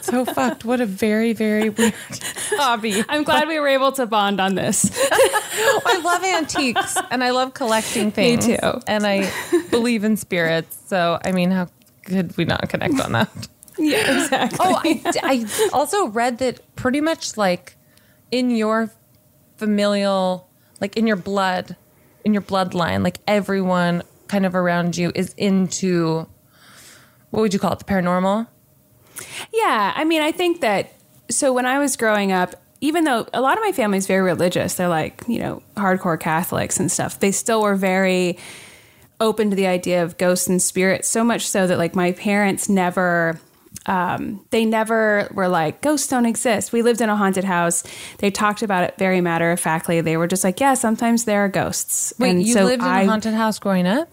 So fucked. What a very, very weird hobby. I'm glad we were able to bond on this. I love antiques and I love collecting things. Me too. And I believe in spirits. So, I mean, how could we not connect on that? Yeah, exactly. Oh, I, I also read that pretty much like in your familial, like in your blood, in your bloodline, like everyone kind of around you is into what would you call it? The paranormal? Yeah, I mean, I think that so when I was growing up, even though a lot of my family is very religious, they're like, you know, hardcore Catholics and stuff, they still were very open to the idea of ghosts and spirits, so much so that like my parents never um, they never were like ghosts don't exist. We lived in a haunted house. They talked about it very matter of factly. They were just like, yeah, sometimes there are ghosts. Wait, And you so lived in I- a haunted house growing up?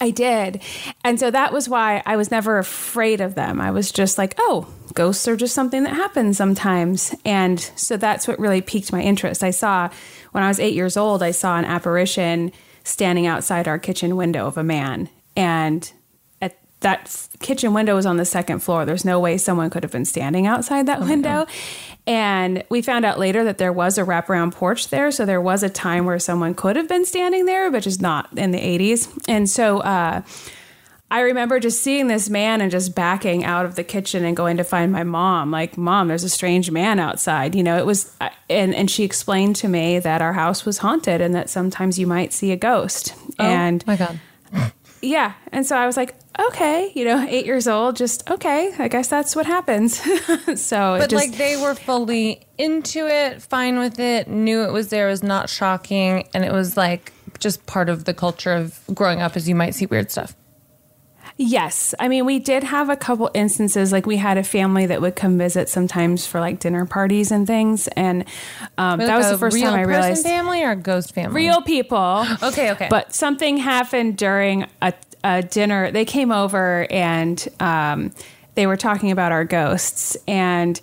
I did. And so that was why I was never afraid of them. I was just like, oh, ghosts are just something that happens sometimes. And so that's what really piqued my interest. I saw, when I was eight years old, I saw an apparition standing outside our kitchen window of a man. And that f- kitchen window was on the second floor. There's no way someone could have been standing outside that window. And we found out later that there was a wraparound porch there. So there was a time where someone could have been standing there, but just not in the 80s. And so uh, I remember just seeing this man and just backing out of the kitchen and going to find my mom. Like, mom, there's a strange man outside. You know, it was, and, and she explained to me that our house was haunted and that sometimes you might see a ghost. and my God. Yeah. And so I was like, okay, you know, eight years old, just okay. I guess that's what happens. so it But just, like they were fully into it, fine with it, knew it was there, was not shocking, and it was like just part of the culture of growing up as you might see weird stuff. Yes. I mean, we did have a couple instances. Like, we had a family that would come visit sometimes for like dinner parties and things. And um, Like that was the first real time I realized family or a ghost family? real people. Okay, okay. But something happened during a, a dinner. They came over and um, they were talking about our ghosts. And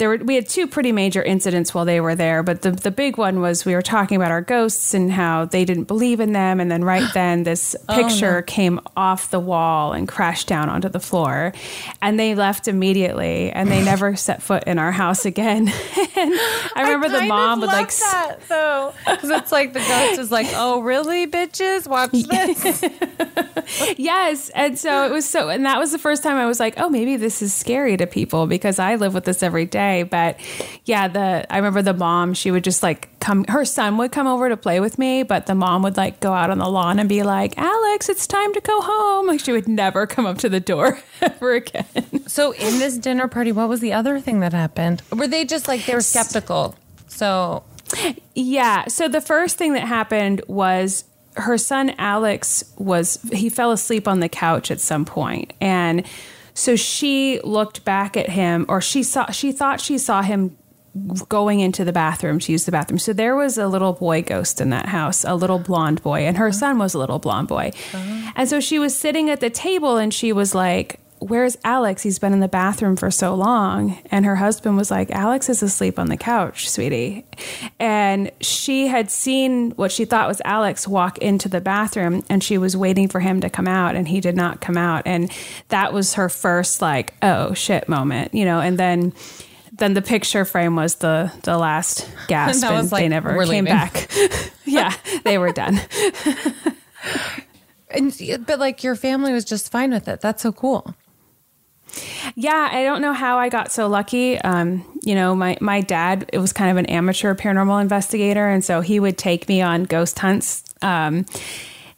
there were we had two pretty major incidents while they were there, but the the big one was we were talking about our ghosts and how they didn't believe in them, and then right then this Oh, picture no. came off the wall and crashed down onto the floor, and they left immediately, and they never set foot in our house again. and I remember the mom would like that though, because it's like the ghost is like, "Oh, really, bitches? Watch this." yes. And so it was so, and that was the first time I was like, oh, maybe this is scary to people because I live with this every day. But yeah, the, I remember the mom, she would just like come, her son would come over to play with me, but the mom would like go out on the lawn and be like, Alex, it's time to go home. Like she would never come up to the door ever again. So in this dinner party, what was the other thing that happened? Were they just like they were skeptical? So Yeah. So the first thing that happened was her son Alex was he fell asleep on the couch at some point and so she looked back at him or she saw she thought she saw him going into the bathroom to use the bathroom. So there was a little boy ghost in that house, a little blonde boy and her uh-huh. son was a little blonde boy. Uh-huh. And so she was sitting at the table and she was like Where's Alex? He's been in the bathroom for so long. And her husband was like, Alex is asleep on the couch, sweetie. And she had seen what she thought was Alex walk into the bathroom and she was waiting for him to come out and he did not come out. And that was her first, like, oh shit moment, you know, and then. Then the picture frame was the the last gasp, That and was they never came leaving." back. yeah, they were done. And but like your family was just fine with it. That's so cool. Yeah, I don't know how I got so lucky. Um, you know, my my dad it was kind of an amateur paranormal investigator, and so he would take me on ghost hunts. Um,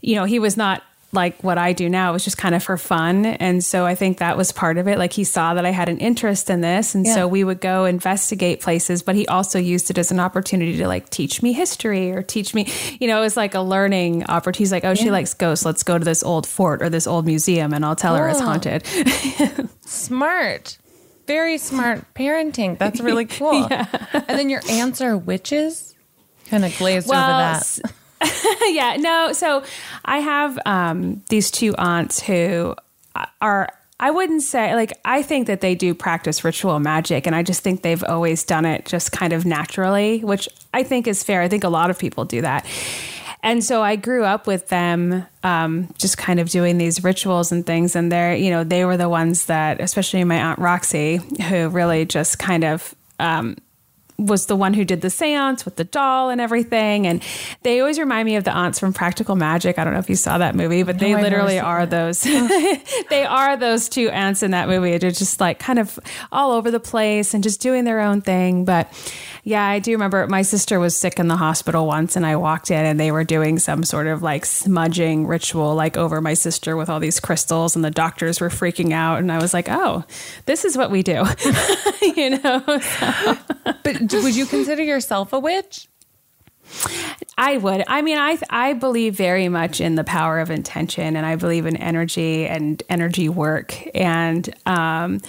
you know, he was not like what I do now. It was just kind of for fun, and so I think that was part of it. Like he saw that I had an interest in this, and Yeah. so we would go investigate places. But he also used it as an opportunity to like teach me history or teach me. You know, it was like a learning opportunity. He's like, "Oh, she likes ghosts. Let's go to this old fort or this old museum, and I'll tell her it's Oh. haunted." Smart. Very smart parenting. That's really cool. And then your aunts are witches? Kind of glazed over that. yeah, no. So I have um, these two aunts who are. I wouldn't say like I think that they do practice ritual magic, and I just think they've always done it just kind of naturally, which I think is fair. I think a lot of people do that. And so I grew up with them, um, just kind of doing these rituals and things. And they're, you know, they were the ones that, especially my aunt Roxy, who really just kind of um, was the one who did the seance with the doll and everything. And they always remind me of the aunts from Practical Magic. I don't know if you saw that movie, but they I've literally are those. Oh. they are those two aunts in that movie. They're just like kind of all over the place and just doing their own thing. But yeah, I do remember my sister was sick in the hospital once and I walked in and they were doing some sort of like smudging ritual like over my sister with all these crystals and the doctors were freaking out and I was like, "Oh, this is what we do." you know. So. But would you consider yourself a witch? I would. I mean, I I believe very much in the power of intention, and I believe in energy and energy work. And um,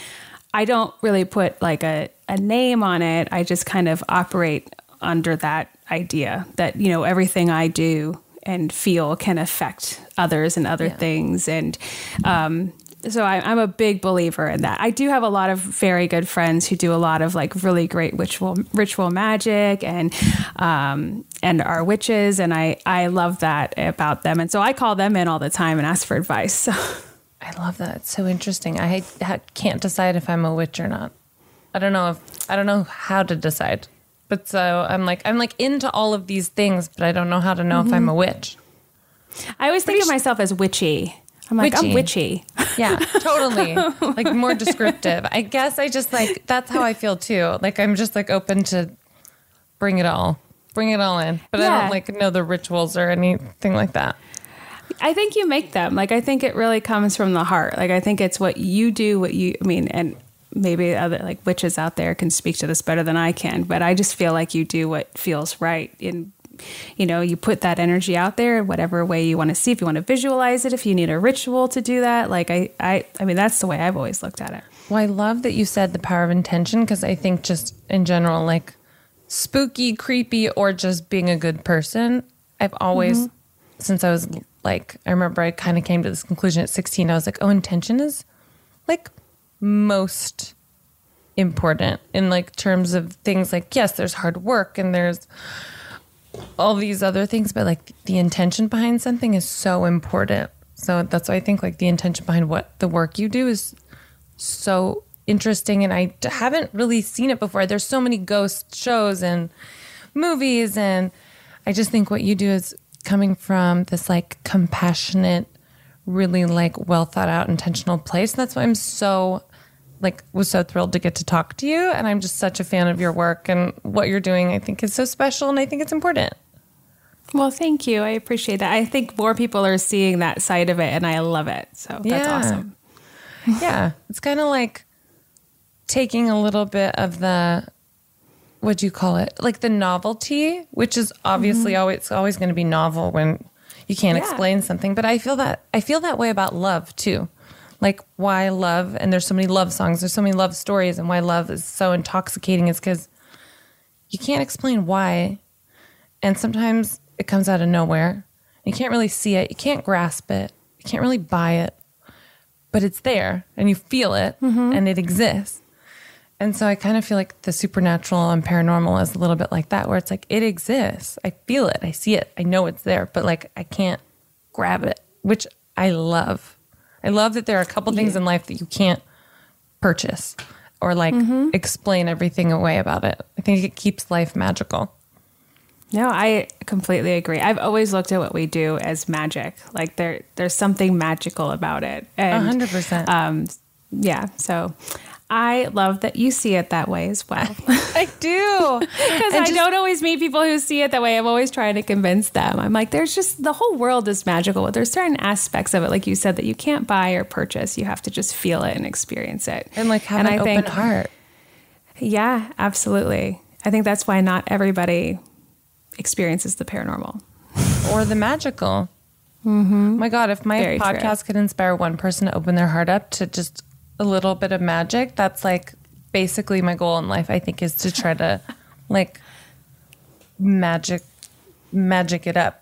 I don't really put like a, a name on it. I just kind of operate under that idea that you know everything I do and feel can affect others and other things. And um, so I, I'm a big believer in that. I do have a lot of very good friends who do a lot of like really great ritual ritual magic and um, and are witches, and I I love that about them. And so I call them in all the time and ask for advice. So. I love that. It's so interesting. I ha- can't decide if I'm a witch or not. I don't know if I don't know how to decide. But so I'm like I'm like into all of these things, but I don't know how to know if I'm a witch. I always think of myself as witchy. I'm like I'm witchy. Yeah, totally. like more descriptive. I guess I just like that's how I feel too. Like I'm just like open to bring it all. Bring it all in. But I don't like know the rituals or anything like that. I think you make them. Like I think it really comes from the heart. Like I think it's what you do, what you I mean, and maybe other like witches out there can speak to this better than I can, but I just feel like you do what feels right in you know, you put that energy out there whatever way you want to see if you want to visualize it, if you need a ritual to do that. Like I I I mean that's the way I've always looked at it. Well, I love that you said the power of intention because I think just in general, like spooky, creepy, or just being a good person, I've always, mm-hmm. since I was like, I remember I kind of came to this conclusion at 16. I was like, oh, intention is like most important in like terms of things like yes, there's hard work and there's all these other things, but like the intention behind something is so important. So that's why I think like the intention behind what the work you do is so interesting. And I haven't really seen it before. There's so many ghost shows and movies. And I just think what you do is coming from this like compassionate, really like well thought out, intentional place. And that's why I'm so like was so thrilled to get to talk to you and i'm just such a fan of your work and what you're doing i think is so special and i think it's important Well, thank you. I appreciate that. I think more people are seeing that side of it, and I love it. So that's Yeah. awesome. yeah it's kind of like taking a little bit of the what do you call it like the novelty which is obviously Mhm. always always going to be novel when you can't Yeah. explain something but i feel that i feel that way about love too like why love and there's so many love songs there's so many love stories and why love is so intoxicating is because you can't explain why and sometimes it comes out of nowhere you can't really see it you can't grasp it you can't really buy it but it's there and you feel it mm-hmm. and it exists. And so I kind of feel like the supernatural and paranormal is a little bit like that, where it's like it exists. I feel it. I see it. I know it's there, but like I can't grab it, which I love. I love that there are a couple things in life that you can't purchase or like explain everything away about it. I think it keeps life magical. No, I completely agree. I've always looked at what we do as magic. Like there, there's something magical about it. And, hundred percent. Um, yeah. So I love that you see it that way as well. I do. Because And I don't always meet people who see it that way. I'm always trying to convince them. I'm like, there's just the whole world is magical. But there's certain aspects of it, like you said, that you can't buy or purchase. You have to just feel it and experience it. And like have an open heart. Yeah, absolutely. I think that's why not everybody experiences the paranormal or the magical. Mm-hmm. My God, if my Very true. podcast could inspire one person to open their heart up to just a little bit of magic, that's like basically my goal in life. I think is to try to like magic, magic it up.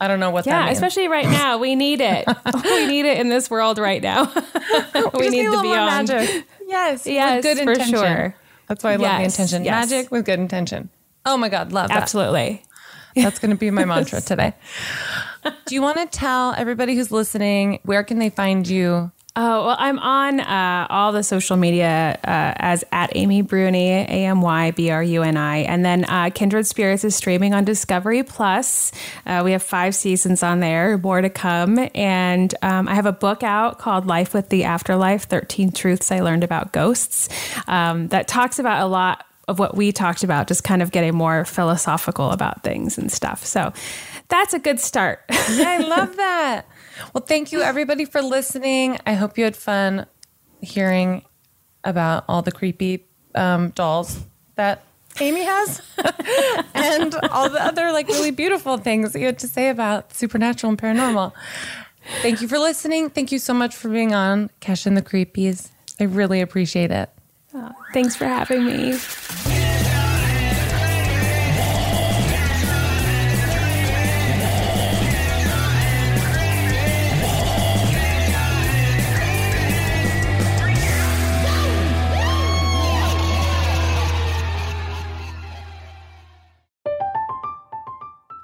I don't know what that Yeah, means. especially right now. We need it. we need it in this world right now. we just need need a the little beyond. magic. Yes, yes, with good for intention. sure. That's why I love the intention. yes. Magic with good intention. Oh my God, love that. Absolutely. That's going to be my mantra today. Do you want to tell everybody who's listening where can they find you? Oh, well, I'm on uh, all the social media uh, as at Amy Bruni, A M Y B R U N I. And then uh, Kindred Spirits is streaming on Discovery Plus. Uh, we have five seasons on there, more to come. And um, I have a book out called Life with the Afterlife 13 Truths I Learned About Ghosts um, that talks about a lot of what we talked about, just kind of getting more philosophical about things and stuff. So that's a good start. Yeah, I love that. Well, thank you everybody for listening. I hope you had fun hearing about all the creepy um, dolls that Amy has and all the other like really beautiful things that you had to say about supernatural and paranormal. Thank you for listening. Thank you so much for being on Cash and the Creepies. I really appreciate it. Oh, thanks for having me.